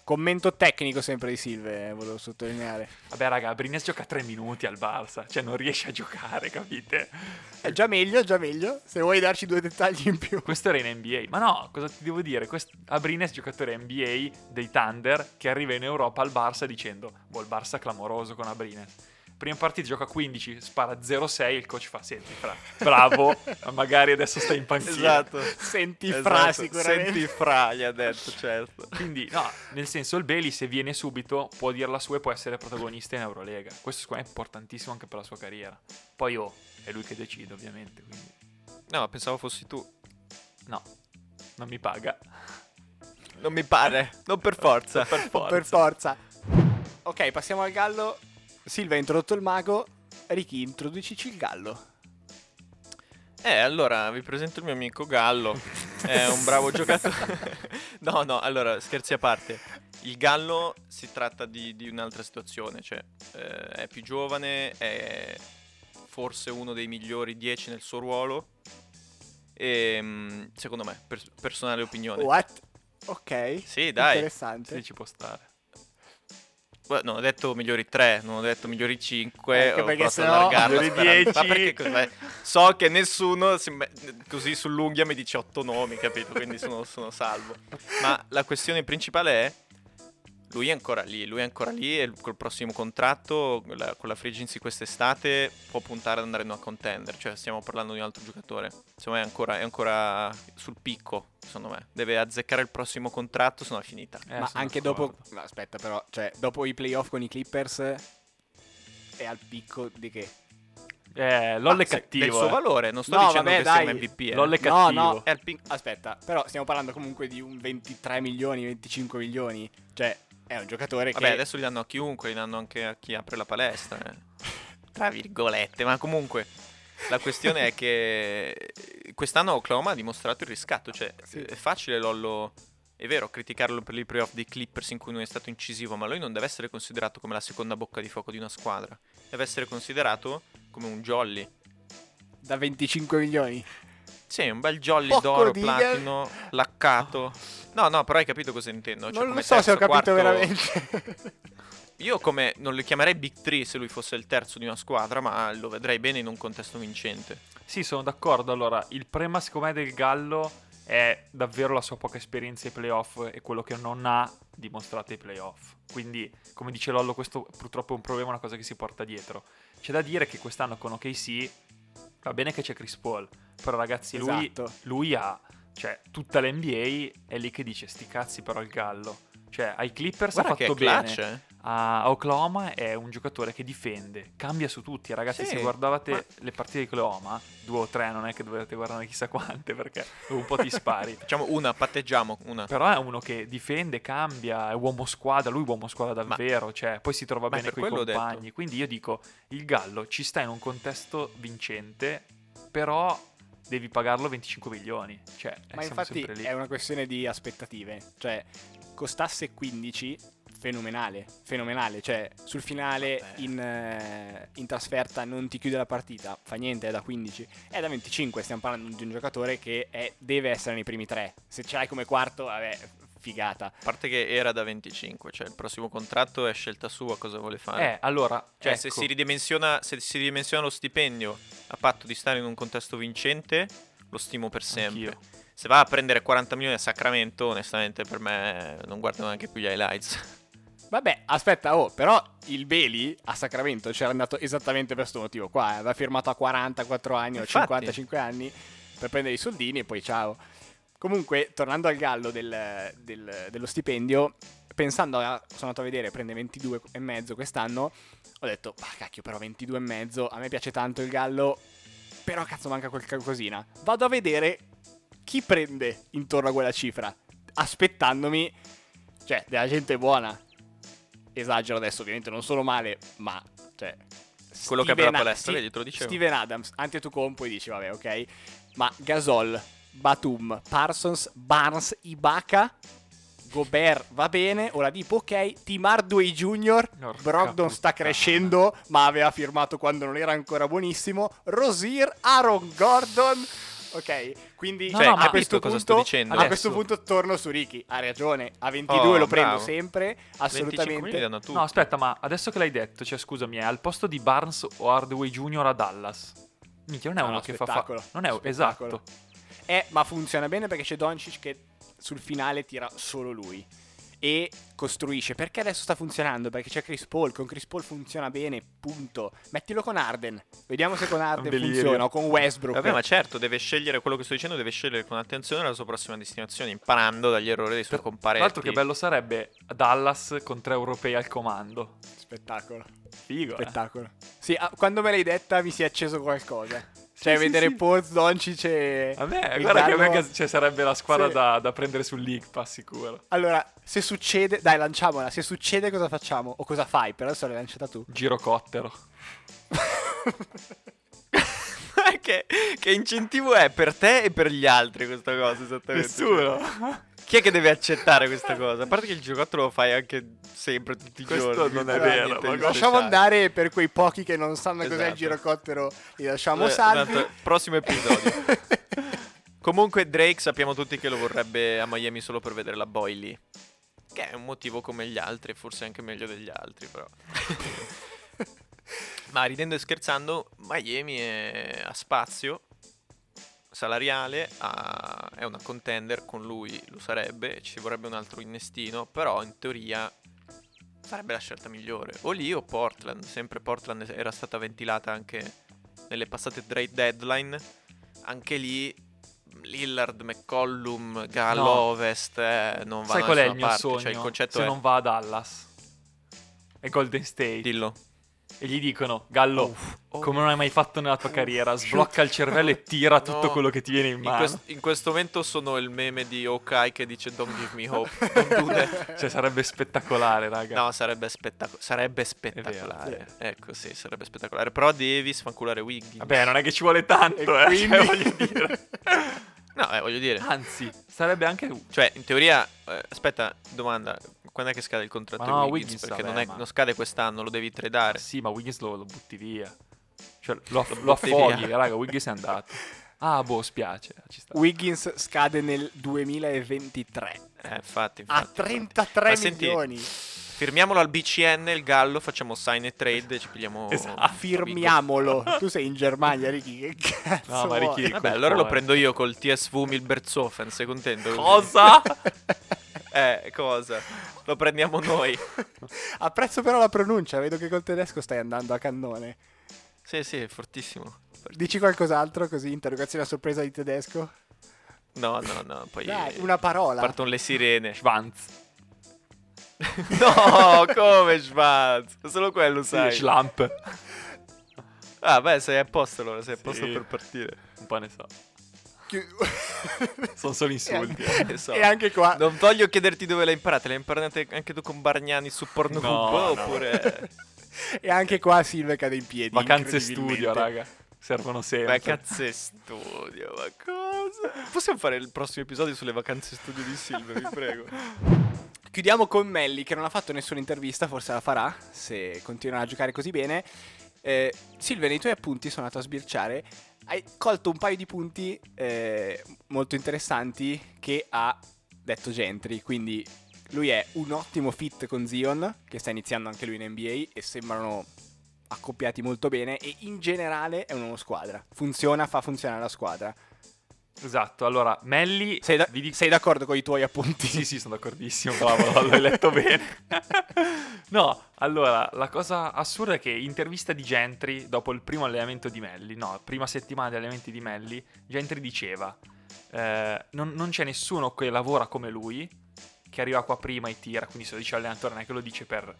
Commento tecnico sempre di Silve, eh, volevo sottolineare. Vabbè, raga, Abrines gioca tre minuti al Barça, cioè non riesce a giocare, capite? È già meglio, è già meglio. Se vuoi darci due dettagli in più. Questo era in NBA. Ma no, cosa ti devo dire? Quest- Abrines, giocatore NBA dei Thunder, che arriva in Europa al Barça dicendo: Boh, il Barça clamoroso con Abrines. Prima partita gioca 15, spara 0-6. Il coach fa: Senti, fra, bravo, ma magari adesso stai in panchina. Esatto. Senti Esatto, fra sicuramente. Senti fra, gli ha detto, certo. Quindi, no, nel senso, il Bailey, se viene subito, può dire la sua e può essere protagonista in Eurolega. Questo secondo me è importantissimo anche per la sua carriera. Poi, oh, è lui che decide, ovviamente. Quindi, No, pensavo fossi tu. no, non mi paga. Non mi pare, non per forza. per forza. Per forza. Ok, passiamo al gallo. Silva ha introdotto il mago. Ricky, introducici il gallo. Eh, allora vi presento il mio amico Gallo. È un bravo giocatore. *laughs* no, no, allora, scherzi a parte. Il Gallo si tratta di, di un'altra situazione, cioè eh, è più giovane, è forse uno dei migliori 10 nel suo ruolo Ehm, secondo me, per- personale opinione. What? Ok. Sì, dai. Interessante. Sì, ci può stare. Non ho detto migliori 3, non ho detto migliori 5. Anche ho perché sennò- allargarla Migliori sperando- 10. Ma perché cos'è? So che nessuno me- così sull'unghia mi dice 8 nomi, capito? Quindi sono, sono salvo. Ma la questione principale è. Lui è ancora lì, lui è ancora lì e col prossimo contratto, la- con la free agency quest'estate, può puntare ad andare in una contender. Cioè, stiamo parlando di un altro giocatore. Secondo me è ancora, è ancora sul picco, secondo me. Deve azzeccare il prossimo contratto, se no è finita. Eh, Ma sono anche d'accordo. dopo... no, aspetta però, cioè, dopo i playoff con i Clippers è al picco di che? Eh, LOL è Ma se- cattivo. Del suo eh. valore, non sto No, dicendo vabbè, che dai. sia un MVP. eh. LOL è No, cattivo. no. È al pin- Aspetta, però stiamo parlando comunque di un 23 milioni, 25 milioni. Cioè, è un giocatore Vabbè, che... adesso li danno a chiunque, li danno anche a chi apre la palestra. eh. *laughs* Tra virgolette, ma comunque la questione è che quest'anno Oklahoma ha dimostrato il riscatto, cioè Sì. è facile Lollo è vero criticarlo per i playoff dei Clippers in cui non è stato incisivo, ma lui non deve essere considerato come la seconda bocca di fuoco di una squadra, deve essere considerato come un jolly. Da 25 milioni. Sì, un bel jolly Poco d'oro, digger. platino, laccato. No, no, però hai capito cosa intendo. Cioè, non come lo so se ho terzo, capito quarto- veramente. *laughs* Io come non lo chiamerei Big 3 se lui fosse il terzo di una squadra, ma lo vedrei bene in un contesto vincente. Sì, sono d'accordo. Allora, il problema secondo me del Gallo è davvero la sua poca esperienza ai playoff e quello che non ha dimostrato ai playoff. Quindi, come dice Lollo, questo purtroppo è un problema, una cosa che si porta dietro. C'è da dire che quest'anno con OKC va bene che c'è Chris Paul, però ragazzi, lui, Esatto. lui ha, cioè, tutta l'NBA è lì che dice sti cazzi però il Gallo. Cioè, ai Clippers Guarda ha fatto clutch, bene. eh. A Oklahoma è un giocatore che difende, cambia su tutti. Ragazzi, Sì, se guardavate ma- le partite di Oklahoma, due o tre, non è che dovete guardare chissà quante perché un po' ti spari. *laughs* Facciamo una, patteggiamo una. Però è uno che difende, cambia, è uomo squadra, lui è uomo squadra davvero, cioè, poi si trova ma bene con i compagni. Quindi io dico, il Gallo ci sta in un contesto vincente, però devi pagarlo 25 milioni. Cioè, eh, Ma infatti è una questione di aspettative. Cioè, costasse 15, fenomenale. Fenomenale. Cioè, sul finale in, eh, in trasferta non ti chiude la partita. Fa niente, è da 15. È da 25. Stiamo parlando di un giocatore che è- deve essere nei primi tre. Se ce l'hai come quarto, vabbè, figata. A parte che era da 25, cioè il prossimo contratto è scelta sua cosa vuole fare. Eh, allora, cioè se ecco, si ridimensiona se si ridimensiona lo stipendio a patto di stare in un contesto vincente, lo stimo per sempre. Anch'io. Se va a prendere 40 milioni a Sacramento, onestamente per me non guardo neanche più gli highlights. Vabbè, aspetta, oh, però il Beli a Sacramento c'era andato esattamente per questo motivo qua. Aveva firmato a 44 anni o Infatti. 55 anni per prendere i soldini e poi ciao. Comunque, tornando al gallo del- del- dello stipendio, pensando a... sono andato a vedere, prende 22 e mezzo quest'anno, ho detto, ma cacchio, però 22 e mezzo, a me piace tanto il gallo, però cazzo manca qualcosina. Vado a vedere chi prende intorno a quella cifra, aspettandomi, cioè, della gente buona. Esagero adesso, ovviamente non sono male, ma, cioè... Quello che apre la Steven palestra, vedi, te lo dicevo. Steven Adams, Antetokounmpo, e dici, vabbè, ok. Ma Gasol, Batum, Parsons, Barnes, Ibaka, Gobert va bene, Oladipo ok, Tim Hardaway Jr., Porca Brogdon sta crescendo, ma aveva firmato quando non era ancora buonissimo, Rosier, Aaron Gordon, ok, quindi No, cioè, no, a questo cosa punto, sto dicendo? a questo punto torno su Ricky, ha ragione, a 22 Oh, lo prendo bravo. sempre, 25 milioni assolutamente. No, aspetta, ma adesso che l'hai detto, cioè scusami, è al posto di Barnes o Hardaway Jr. a Dallas. Minchia, non è No, uno no, che fa fa... Non è spettacolo. esatto. Eh, ma funziona bene perché c'è Doncic che sul finale tira solo lui e costruisce. Perché adesso sta funzionando? Perché c'è Chris Paul, con Chris Paul funziona bene, punto. Mettilo con Arden. Vediamo se con *laughs* Arden funziona o con Westbrook. Vabbè, ma certo, deve scegliere quello che sto dicendo, deve scegliere con attenzione la sua prossima destinazione, imparando dagli errori dei suoi Tra comparetti. l'altro che bello sarebbe Dallas con tre europei al comando. Spettacolo, Figo, eh. spettacolo. Sì, ah, quando me l'hai detta mi si è acceso qualcosa. Cioè, sì, vedere sì. Paul, Doncic e... A me, guarda che a me cioè, sarebbe la squadra Sì. da, da prendere sul League Pass sicuro. Allora, se succede... Dai, lanciamola. Se succede cosa facciamo? O cosa fai? Per adesso l'hai lanciata tu. Girocottero. *laughs* che, che incentivo è per te e per gli altri questa cosa esattamente? Nessuno. Chi è che deve accettare questa cosa? A parte che il giocattolo lo fai anche sempre, tutti i Questo giorni. non è vero, ma Lasciamo andare per quei pochi che non sanno cos'è il Esatto. girocottero. Li lasciamo Eh, salvi. tanto, prossimo episodio. *laughs* Comunque Drake sappiamo tutti che lo vorrebbe a Miami solo per vedere la boy lì. Che è un motivo come gli altri, forse anche meglio degli altri, però. *laughs* Ma ridendo e scherzando, Miami è a spazio salariale, ha- è una contender, con lui lo sarebbe, ci vorrebbe un altro innestino, però in teoria sarebbe la scelta migliore. O lì o Portland, sempre Portland era stata ventilata anche nelle passate trade deadline, anche lì Lillard, McCollum, Gallo, No. Ovest, eh, non va Sai qual è il mio parte, sogno? cioè il concetto Se è... non va a Dallas e Golden State Dillo. E gli dicono Gallo, Uff, oh. come non hai mai fatto nella tua carriera, sblocca il cervello e tira *laughs* tutto No. quello che ti viene in In, mano. quest- in questo momento sono il meme di Hawkeye che dice Don't give me hope, *laughs* do. Cioè sarebbe spettacolare, raga. No, sarebbe, spettaco- sarebbe spettacolare. vero. Ecco, sì, sarebbe spettacolare. Però Davis fa inculare Wiggins. Vabbè, non è che ci vuole tanto, eh, *laughs* quindi- cioè, voglio dire. No, eh, voglio dire. Anzi, sarebbe anche Cioè, in teoria, eh, aspetta, domanda. Quando è che scade il contratto no, Wiggins? Wiggins, Perché vabbè, non, è- ma- non scade quest'anno, lo devi tradare. Sì, ma Wiggins lo, lo butti via. Cioè, lo, Lo lo affoghi, raga, Wiggins è andato. Ah, boh, spiace. Ci sta. Wiggins scade nel 2023 Eh, infatti, a infatti. 33 Ma senti, milioni. Firmiamolo al BCN, il Gallo, facciamo sign e trade e ci pigliamo... *laughs* Esatto. Firmiamolo. tu sei in Germania, Ricky. Che cazzo? No, ma Ricky-? Vabbè, allora lo prendo io col TSV Milbertsofen, sei contento? Cosa? *laughs* Eh, cosa? Lo prendiamo noi. *laughs* Apprezzo però la pronuncia, vedo che col tedesco stai andando a cannone. Sì, sì, è fortissimo. Dici qualcos'altro così, interrogazione a sorpresa di tedesco? No, no, no, poi... Dai, una parola. Partono le sirene. Schwanz. *laughs* no, come Schwanz? Solo quello Sì, sai. Schlamp. Ah, beh, sei a posto allora, sei a Sì. posto per partire. Un po' ne so. Chi- *laughs* Sono solo insulti. E Ne so. E anche qua. Non voglio chiederti dove l'hai imparate, l'hai imparate anche tu con Bargnani su Pornhub No, no. oppure... E anche qua Silve cade in piedi. Vacanze studio, raga. Servono sempre. Vacanze studio, ma cosa? Possiamo fare il prossimo episodio sulle vacanze studio di Silver, vi prego. Chiudiamo con Melli che non ha fatto nessuna intervista, forse la farà se continuerà a giocare così bene. Eh, Silve, nei tuoi appunti sono andato a sbirciare. Hai colto un paio di punti eh, molto interessanti che ha detto Gentry. Quindi lui è un ottimo fit con Zion, che sta iniziando anche lui in NBA e sembrano accoppiati molto bene. E in generale è un uomo squadra. Funziona, fa funzionare la squadra. Esatto, allora, Melli... Sei, da- dico- sei d'accordo con i tuoi appunti? Sì, sì, sono d'accordissimo, bravo, *laughs* l'hai letto bene. *laughs* no, allora, la cosa assurda è che intervista di Gentry, dopo il primo allenamento di Melli, no, prima settimana di allenamenti di Melli, Gentry diceva, eh, non, non c'è nessuno che lavora come lui, che arriva qua prima e tira, quindi se lo dice l'allenatore non è che lo dice per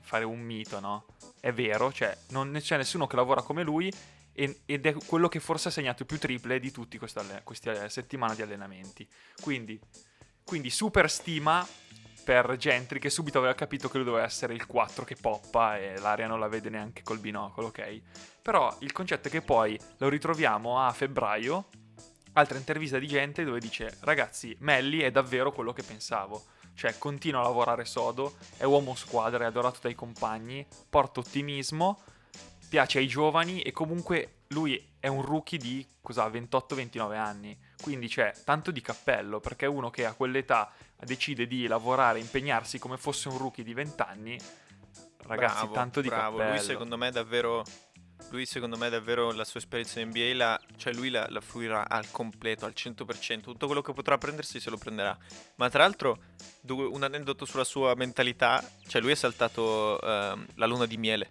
fare un mito, no? È vero, cioè, non c'è nessuno che lavora come lui ed è quello che forse ha segnato più triple di tutti questa alle- queste settimane di allenamenti. Quindi, quindi super stima per Gentry che subito aveva capito che lui doveva essere il 4 che poppa e l'aria non la vede neanche col binocolo, ok? Però il concetto è che poi lo ritroviamo a febbraio, altra intervista di Gentry dove dice ragazzi, Melli è davvero quello che pensavo. Cioè, continua a lavorare sodo, è uomo squadra, è adorato dai compagni, porta ottimismo, piace ai giovani e comunque lui è un rookie di cosa, 28-29 anni. Quindi c'è tanto di cappello perché uno che a quell'età decide di lavorare, impegnarsi come fosse un rookie di 20 anni. Ragazzi, Bravo, tanto di bravo. cappello. Lui secondo me davvero lui secondo me davvero la sua esperienza in NBA la, cioè lui la, la fruirà al completo, al 100%, tutto quello che potrà prendersi se lo prenderà. Ma tra l'altro un aneddoto sulla sua mentalità, cioè lui è saltato ehm, la luna di miele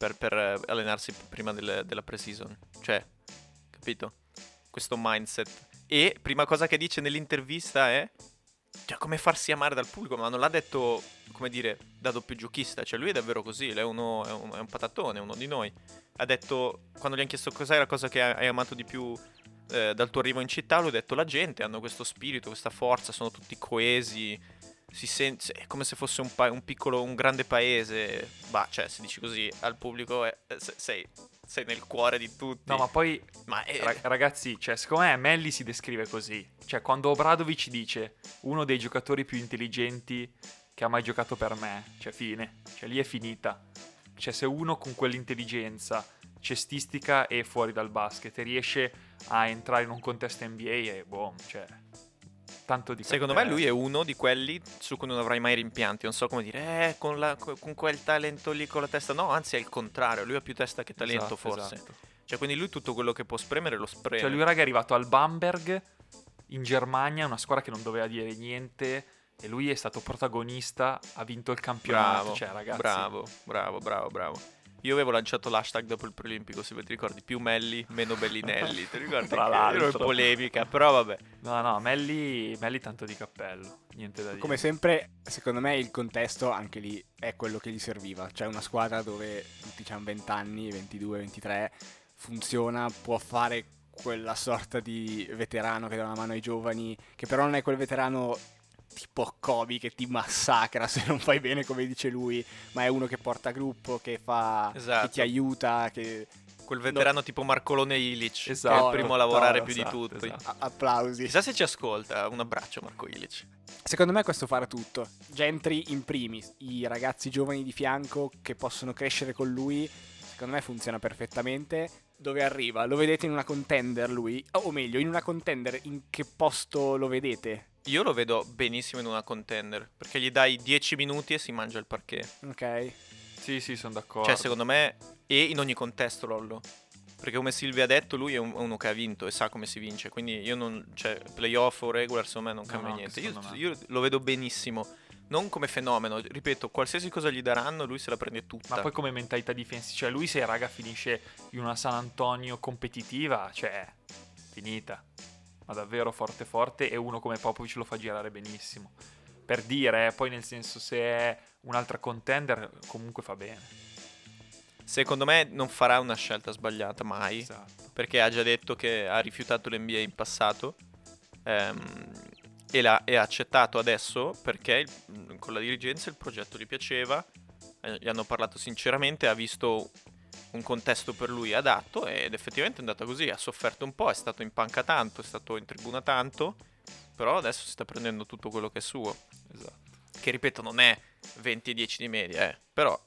per, per, eh, allenarsi prima del- della pre-season, cioè, capito? Questo mindset. E prima cosa che dice nell'intervista è cioè, come farsi amare dal pubblico, ma non l'ha detto, come dire, da doppio giochista. Cioè, lui è davvero così, è, uno, è, un, è un patatone, uno di noi. Ha detto, quando gli hanno chiesto cos'è la cosa che hai amato di più eh, dal tuo arrivo in città, lui ha detto, la gente, hanno questo spirito, questa forza, sono tutti coesi, si sente, è come se fosse un, pa- un piccolo, un grande paese. Bah, cioè, se dici così al pubblico, è- è- se- sei, sei nel cuore di tutti. No, ma poi Ma è- Ra- ragazzi, cioè, secondo me Melli si descrive così. Cioè, quando Obradovic dice uno dei giocatori più intelligenti che ha mai giocato per me, cioè fine, cioè lì è finita. Cioè, se uno con quell'intelligenza cestistica e fuori dal basket riesce a entrare in un contesto NBA e boh, cioè tanto di Secondo me lui è uno di quelli su cui non avrai mai rimpianti. Non so come dire, eh, con, la- con quel talento lì, con la testa. No, anzi è il contrario. Lui ha più testa che talento, Esatto, forse. esatto. Cioè, quindi lui tutto quello che può spremere lo spreme. Cioè lui raga è arrivato al Bamberg in Germania, una squadra che non doveva dire niente e lui è stato protagonista, ha vinto il campionato, bravo, cioè ragazzi. bravo, bravo, bravo, bravo. Io avevo lanciato l'hashtag dopo il preolimpico, se ti ricordi, più Melli, meno Bellinelli, ti ricordi? Tra l'altro. In polemica, però vabbè. No, no, Melli, Melli tanto di cappello, niente da dire. Come sempre, secondo me il contesto anche lì è quello che gli serviva. Cioè una squadra dove tutti hanno 20 anni, 22, 23, funziona, può fare quella sorta di veterano che dà una mano ai giovani, che però non è quel veterano tipo Kobe che ti massacra se non fai bene come dice lui, ma è uno che porta gruppo, che fa Esatto. che ti aiuta, che Quel veterano tipo Marcolone Ilic, che è Esatto, il primo a lavorare toro, più esatto, di tutti. esatto. applausi. Chissà se ci ascolta, un abbraccio Marco Ilic. Secondo me questo farà tutto. Gentry in primis, i ragazzi giovani di fianco che possono crescere con lui, secondo me funziona perfettamente. Dove arriva? Lo vedete in una contender lui? O meglio, in una contender in che posto lo vedete? Io lo vedo benissimo in una contender, perché gli dai 10 minuti e si mangia il parquet. Ok? Sì, sì, sono d'accordo. Cioè, secondo me, e in ogni contesto, Lollo. Perché come Silvia ha detto, lui è un- uno che ha vinto e sa come si vince. Quindi io non. Cioè, playoff o regular, secondo me non No, cambia no, niente. Io, me. io lo vedo benissimo. Non come fenomeno, ripeto, qualsiasi cosa gli daranno, lui se la prende tutta. Ma poi come mentalità difensiva, cioè lui se raga finisce in una San Antonio competitiva, cioè finita. Ma davvero forte forte e uno come Popovic lo fa girare benissimo. Per dire, eh, poi nel senso se è un'altra contender comunque fa bene. Secondo me non farà una scelta sbagliata mai. Esatto. Perché ha già detto che ha rifiutato l'NBA in passato. ehm, e, l'ha, e ha accettato adesso perché il- con la dirigenza il progetto gli piaceva. eh, gli hanno parlato sinceramente. Ha visto un contesto per lui adatto ed effettivamente è andata così. Ha sofferto un po', è stato in panca tanto, è stato in tribuna tanto. Però adesso si sta prendendo tutto quello che è suo. Esatto. Che ripeto, non è 20 e 10 di media, eh. Però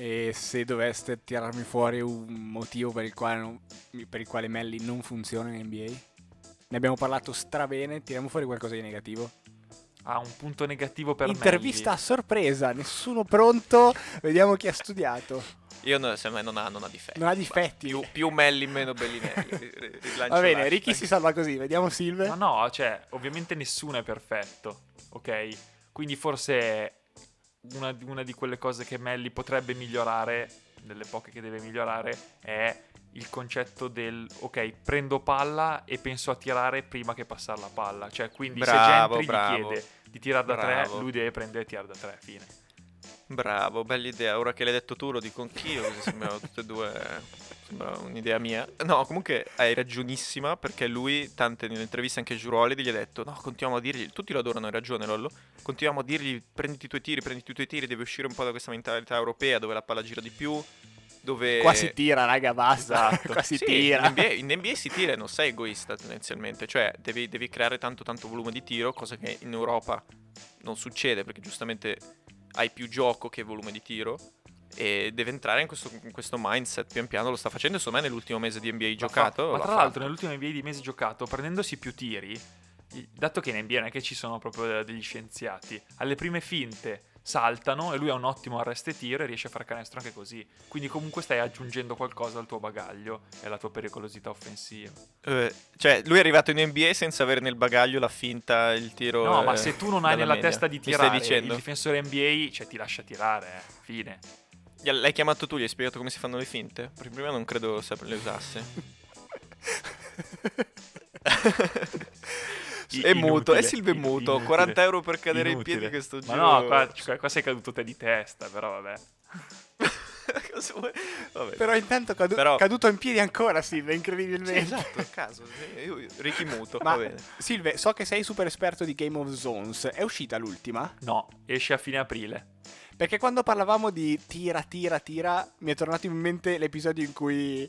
E se doveste tirarmi fuori un motivo per il quale, non- per il quale Melli non funziona in NBA? Ne abbiamo parlato strabene, tiriamo fuori qualcosa di negativo. Ha un punto negativo per Intervista a Melli. sorpresa, nessuno pronto, vediamo chi ha studiato. io non, secondo me non ha, non ha difetti. Non ha difetti. Più, più Melli, meno Bellinelli. *laughs* Va bene, l'hashtag. Ricky si salva così, vediamo Silve. Ma no, cioè, ovviamente nessuno è perfetto, ok? Quindi forse una, una di quelle cose che Melli potrebbe migliorare, delle poche che deve migliorare, è il concetto del ok, prendo palla e penso a tirare prima che passare la palla. Cioè, quindi Bravo, se Gentry bravo. gli chiede di tirare da Bravo. tre, lui deve prendere e tirare da tre, fine. Bravo, bella idea. Ora che l'hai detto tu lo dico anch'io, così sembrano tutte e due... Sembra un'idea mia. No, comunque hai ragionissima perché lui, tante nelle interviste anche Giuroli, gli ha detto no, continuiamo a dirgli, tutti lo adorano, hai ragione Lollo, continuiamo a dirgli prenditi i tuoi tiri, prenditi i tuoi tiri, devi uscire un po' da questa mentalità europea dove la palla gira di più, dove... Qua si tira, raga, basta. Esatto. *laughs* Qua si Sì, tira. In NBA, in NBA si tira e non sei egoista tendenzialmente, cioè devi, devi creare tanto tanto volume di tiro, cosa che in Europa non succede perché giustamente hai più gioco che volume di tiro e deve entrare in questo, in questo mindset pian piano, lo sta facendo insomma nell'ultimo mese di NBA giocato. fatto. Ma l'ha tra fatto. l'altro, nell'ultimo NBA di mesi giocato, prendendosi più tiri, dato che in NBA non è che ci sono proprio degli scienziati, alle prime finte saltano e lui ha un ottimo arresto e tiro e riesce a fare canestro anche così. Quindi comunque stai aggiungendo qualcosa al tuo bagaglio e alla tua pericolosità offensiva. Eh, cioè lui è arrivato in NBA senza avere nel bagaglio la finta, il tiro... No, ma eh, se tu non hai nella media. testa di tirare, il difensore NBA cioè, ti lascia tirare, eh. fine. L'hai chiamato tu, gli hai spiegato come si fanno le finte? Perché prima non credo le usasse. *laughs* *laughs* È muto, è Silvio è in- muto, inutile. 40 euro per cadere Inutile. in piedi questo Ma giro. no, qua, qua- qua sei caduto te di testa, però *laughs* vabbè. Però intanto cadu- Però- caduto in piedi ancora Silve, Sì, incredibilmente. esatto, a caso. sì, io- Ricky muto, Ma va bene. Silve, so che sei super esperto di Game of Zones. È uscita l'ultima? No, esce a fine aprile. Perché quando parlavamo di tira, tira, tira, mi è tornato in mente l'episodio in cui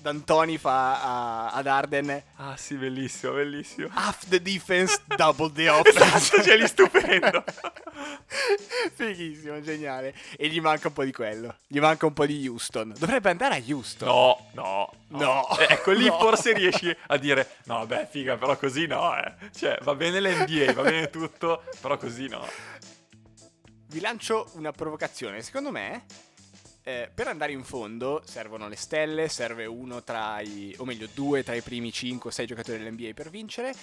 D'Antoni fa a- ad Arden Ah sì, bellissimo, bellissimo. half the defense, double the *laughs* offense. Esatto, cioè lì stupendo. *laughs* Fighissimo, geniale. E gli manca un po' di quello. Gli manca un po' di Houston. Dovrebbe andare a Houston. No, no, No. Eh, ecco lì *laughs* No. forse riesci a dire no, beh, figa, però così no, eh. Cioè, va bene l'NBA, va bene tutto, però così no. Vi lancio una provocazione. Secondo me, eh, per andare in fondo servono le stelle, serve uno tra i, o meglio, due tra i primi 5 o 6 giocatori dell'NBA per vincere,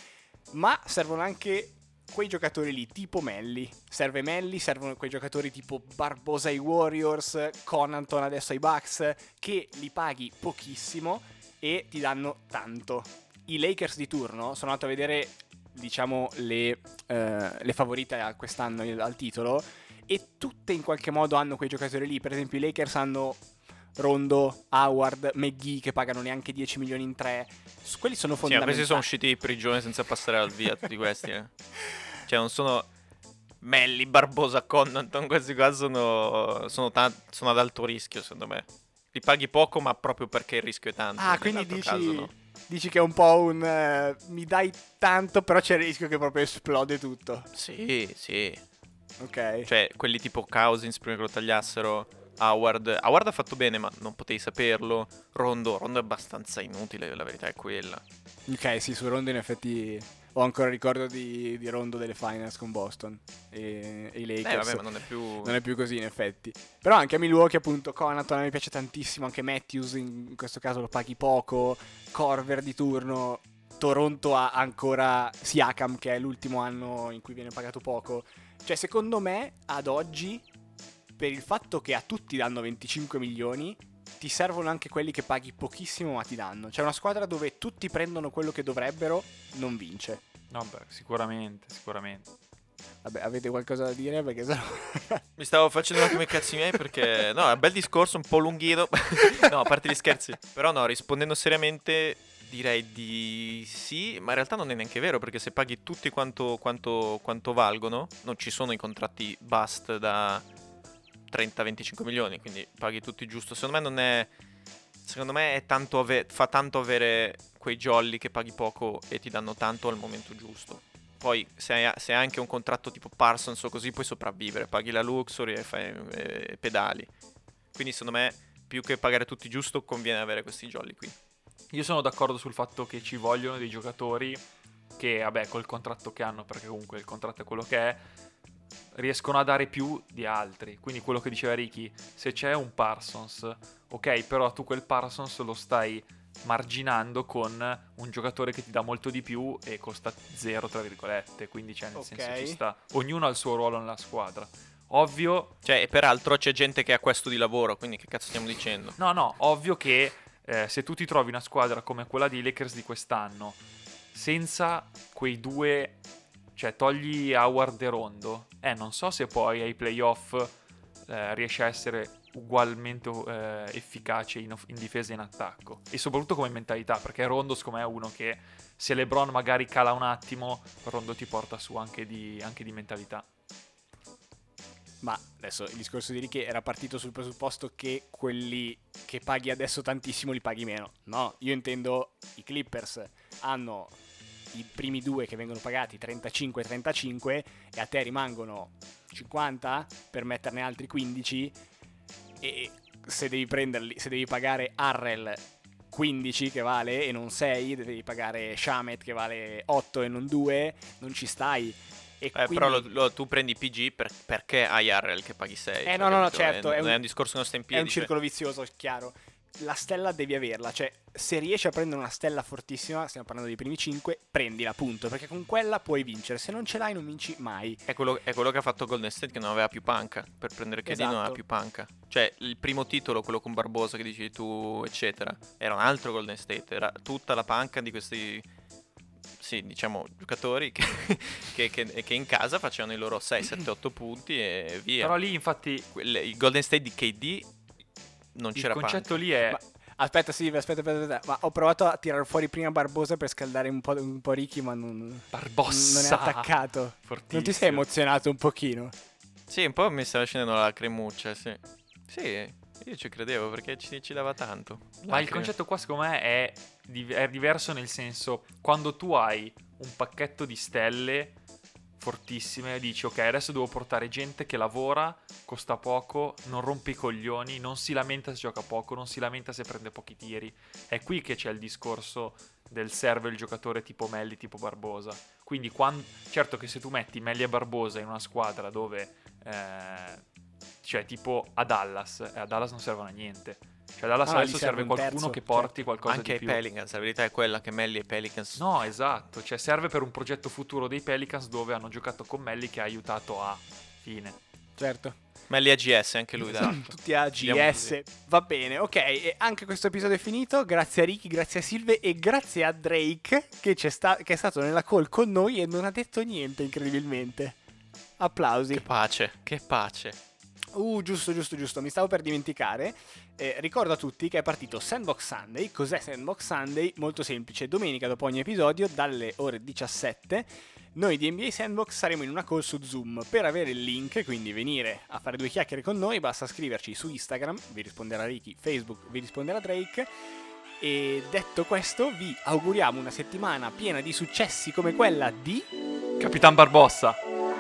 ma servono anche quei giocatori lì, tipo Melli. Serve Melli, servono quei giocatori tipo Barbosa ai Warriors, Conanton adesso ai Bucks, che li paghi pochissimo e ti danno tanto. I Lakers di turno sono andato a vedere, diciamo, le, eh, le favorite a quest'anno al titolo e tutte in qualche modo hanno quei giocatori lì. Per esempio, i Lakers hanno Rondo, Howard, McGee che pagano neanche 10 milioni in tre. Quelli sono Sì, ma fondamentali. questi sono usciti di prigione senza passare al via, tutti questi. eh. *laughs* Cioè, non sono Melli, Barbosa, Connaughton, questi qua sono, sono, ta- sono ad alto rischio, secondo me. Li paghi poco, ma proprio perché il rischio è tanto. Ah, quindi dici, caso no. dici che è un po' un... eh, mi dai tanto, però c'è il rischio che proprio esplode tutto. Sì, sì. Ok. Cioè, quelli tipo Cousins prima che lo tagliassero. Howard. Howard ha fatto bene, ma non potevi saperlo. Rondo. Rondo è abbastanza inutile, la verità è quella. Ok, sì, su Rondo in effetti ho ancora ricordo di, di Rondo delle finals con Boston e, e i Eh, Lakers. vabbè, ma non è più. Non è più così in effetti. Però anche a Milwaukee appunto Conaton a me piace tantissimo, anche Matthews in questo caso lo paghi poco, Corver di turno, Toronto ha ancora Siakam che è l'ultimo anno in cui viene pagato poco. Cioè secondo me ad oggi per il fatto che a tutti danno 25 milioni ti servono anche quelli che paghi pochissimo ma ti danno. C'è una squadra dove tutti prendono quello che dovrebbero, non vince. No, beh, sicuramente, sicuramente. Vabbè, avete qualcosa da dire? Perché sennò... *laughs* Mi stavo facendo attimo i cazzi miei perché. No, è un bel discorso, un po' lunghino. *laughs* no, a parte gli scherzi. Però no, rispondendo seriamente, direi di sì. Ma in realtà non è neanche vero perché se paghi tutti quanto, quanto, quanto valgono, non ci sono i contratti bust da 30-25 milioni. Quindi paghi tutti giusto. Secondo me non è. Secondo me è tanto ave- fa tanto avere quei jolly che paghi poco e ti danno tanto al momento giusto. Poi se hai, se hai anche un contratto tipo Parsons o così puoi sopravvivere, paghi la luxury e fai e pedali. Quindi secondo me più che pagare tutti giusto conviene avere questi jolly qui. Io sono d'accordo sul fatto che ci vogliono dei giocatori che, vabbè, col contratto che hanno, perché comunque il contratto è quello che è, riescono a dare più di altri. Quindi quello che diceva Ricky, se c'è un Parsons, ok, però tu quel Parsons lo stai marginando con un giocatore che ti dà molto di più e costa zero, tra virgolette. Quindi c'è nel Ok. senso ci sta. Ognuno ha il suo ruolo nella squadra. Ovvio, Cioè, e peraltro c'è gente che ha questo di lavoro, quindi che cazzo stiamo dicendo? No, no, ovvio che eh, se tu ti trovi una squadra come quella dei Lakers di quest'anno, senza quei due, cioè togli Howard e Rondo, eh, non so se poi ai playoff eh, riesce a essere ugualmente eh, efficace in, in difesa e in attacco. E soprattutto come mentalità, perché Rondo secondo me è uno che se LeBron magari cala un attimo, Rondo ti porta su anche di, anche di mentalità. Ma adesso il discorso di Ricky era partito sul presupposto che quelli che paghi adesso tantissimo li paghi meno. No, io intendo i Clippers hanno i primi due che vengono pagati 35-35 e a te rimangono 50 per metterne altri 15 e se devi prenderli, se devi pagare Arrel 15 che vale e non 6, devi pagare Shamet che vale 8 e non 2, non ci stai. E Eh, quindi- Però lo- lo- tu prendi PG per- perché hai Arrel che paghi 6. Eh, no, no, no, certo, È, è un- è un discorso che non sta in È piedi. un cioè- circolo vizioso, chiaro. La stella devi averla, cioè se riesci a prendere una stella fortissima, stiamo parlando dei primi 5, prendila appunto, perché con quella puoi vincere, se non ce l'hai non vinci mai. È quello, è quello che ha fatto Golden State che non aveva più panca. Per prendere KD non aveva Esatto. più panca. Cioè, il primo titolo, quello con Barbosa che dici tu, eccetera, era un altro Golden State. Era tutta la panca di questi, sì, diciamo, giocatori che, *laughs* che- che- che in casa facevano i loro 6, 7, 8 punti e via. Però lì infatti Quelle- il Golden State di KD non il c'era concetto panca. lì è... Ma- aspetta, sì, aspetta, aspetta, aspetta, ma ho provato a tirare fuori prima Barbosa per scaldare un po', un po' Ricky, ma non, non è Barbossa attaccato. Non ti Fortissimo. sei emozionato un pochino? Sì, un po' mi stava scendendo la cremuccia, sì. Sì, Io ci credevo perché ci, ci dava tanto. Ma il Lacrime. concetto qua secondo me è, è diverso nel senso, quando tu hai un pacchetto di stelle fortissime, dici ok, adesso devo portare gente che lavora, costa poco, non rompe i coglioni, non si lamenta se gioca poco, non si lamenta se prende pochi tiri. È qui che c'è il discorso del serve il giocatore tipo Melli, tipo Barbosa. Quindi, quan- certo che se tu metti Melli e Barbosa in una squadra dove, eh, cioè tipo a Dallas, eh, a Dallas non servono a niente. Cioè, a Dallas Ah, adesso serve serve un qualcuno terzo, che porti certo. qualcosa Anche di ai più. Pelicans, la verità è quella che Melli e Pelicans No, esatto, cioè serve per un progetto futuro dei Pelicans dove hanno giocato con Melli che ha aiutato a fine. Certo. Melli AGS, anche lui, dai. *clears throat* Tutti a Diciamo GS. così. Va bene, ok. E anche questo episodio è finito. Grazie a Ricky, grazie a Silve e grazie a Drake che, c'è sta- che è stato nella call con noi e non ha detto niente, incredibilmente. Applausi. Che pace, che pace. Uh, giusto, giusto, giusto, mi stavo per dimenticare. Eh, ricordo a tutti che è partito Sandbox Sunday. Cos'è Sandbox Sunday? Molto semplice. Domenica dopo ogni episodio, dalle ore 17, noi di NBA Sandbox saremo in una call su Zoom. Per avere il link, quindi venire a fare due chiacchiere con noi, basta scriverci su Instagram, vi risponderà Ricky, Facebook, vi risponderà Drake. E detto questo, vi auguriamo una settimana piena di successi come quella di... Capitan Barbossa!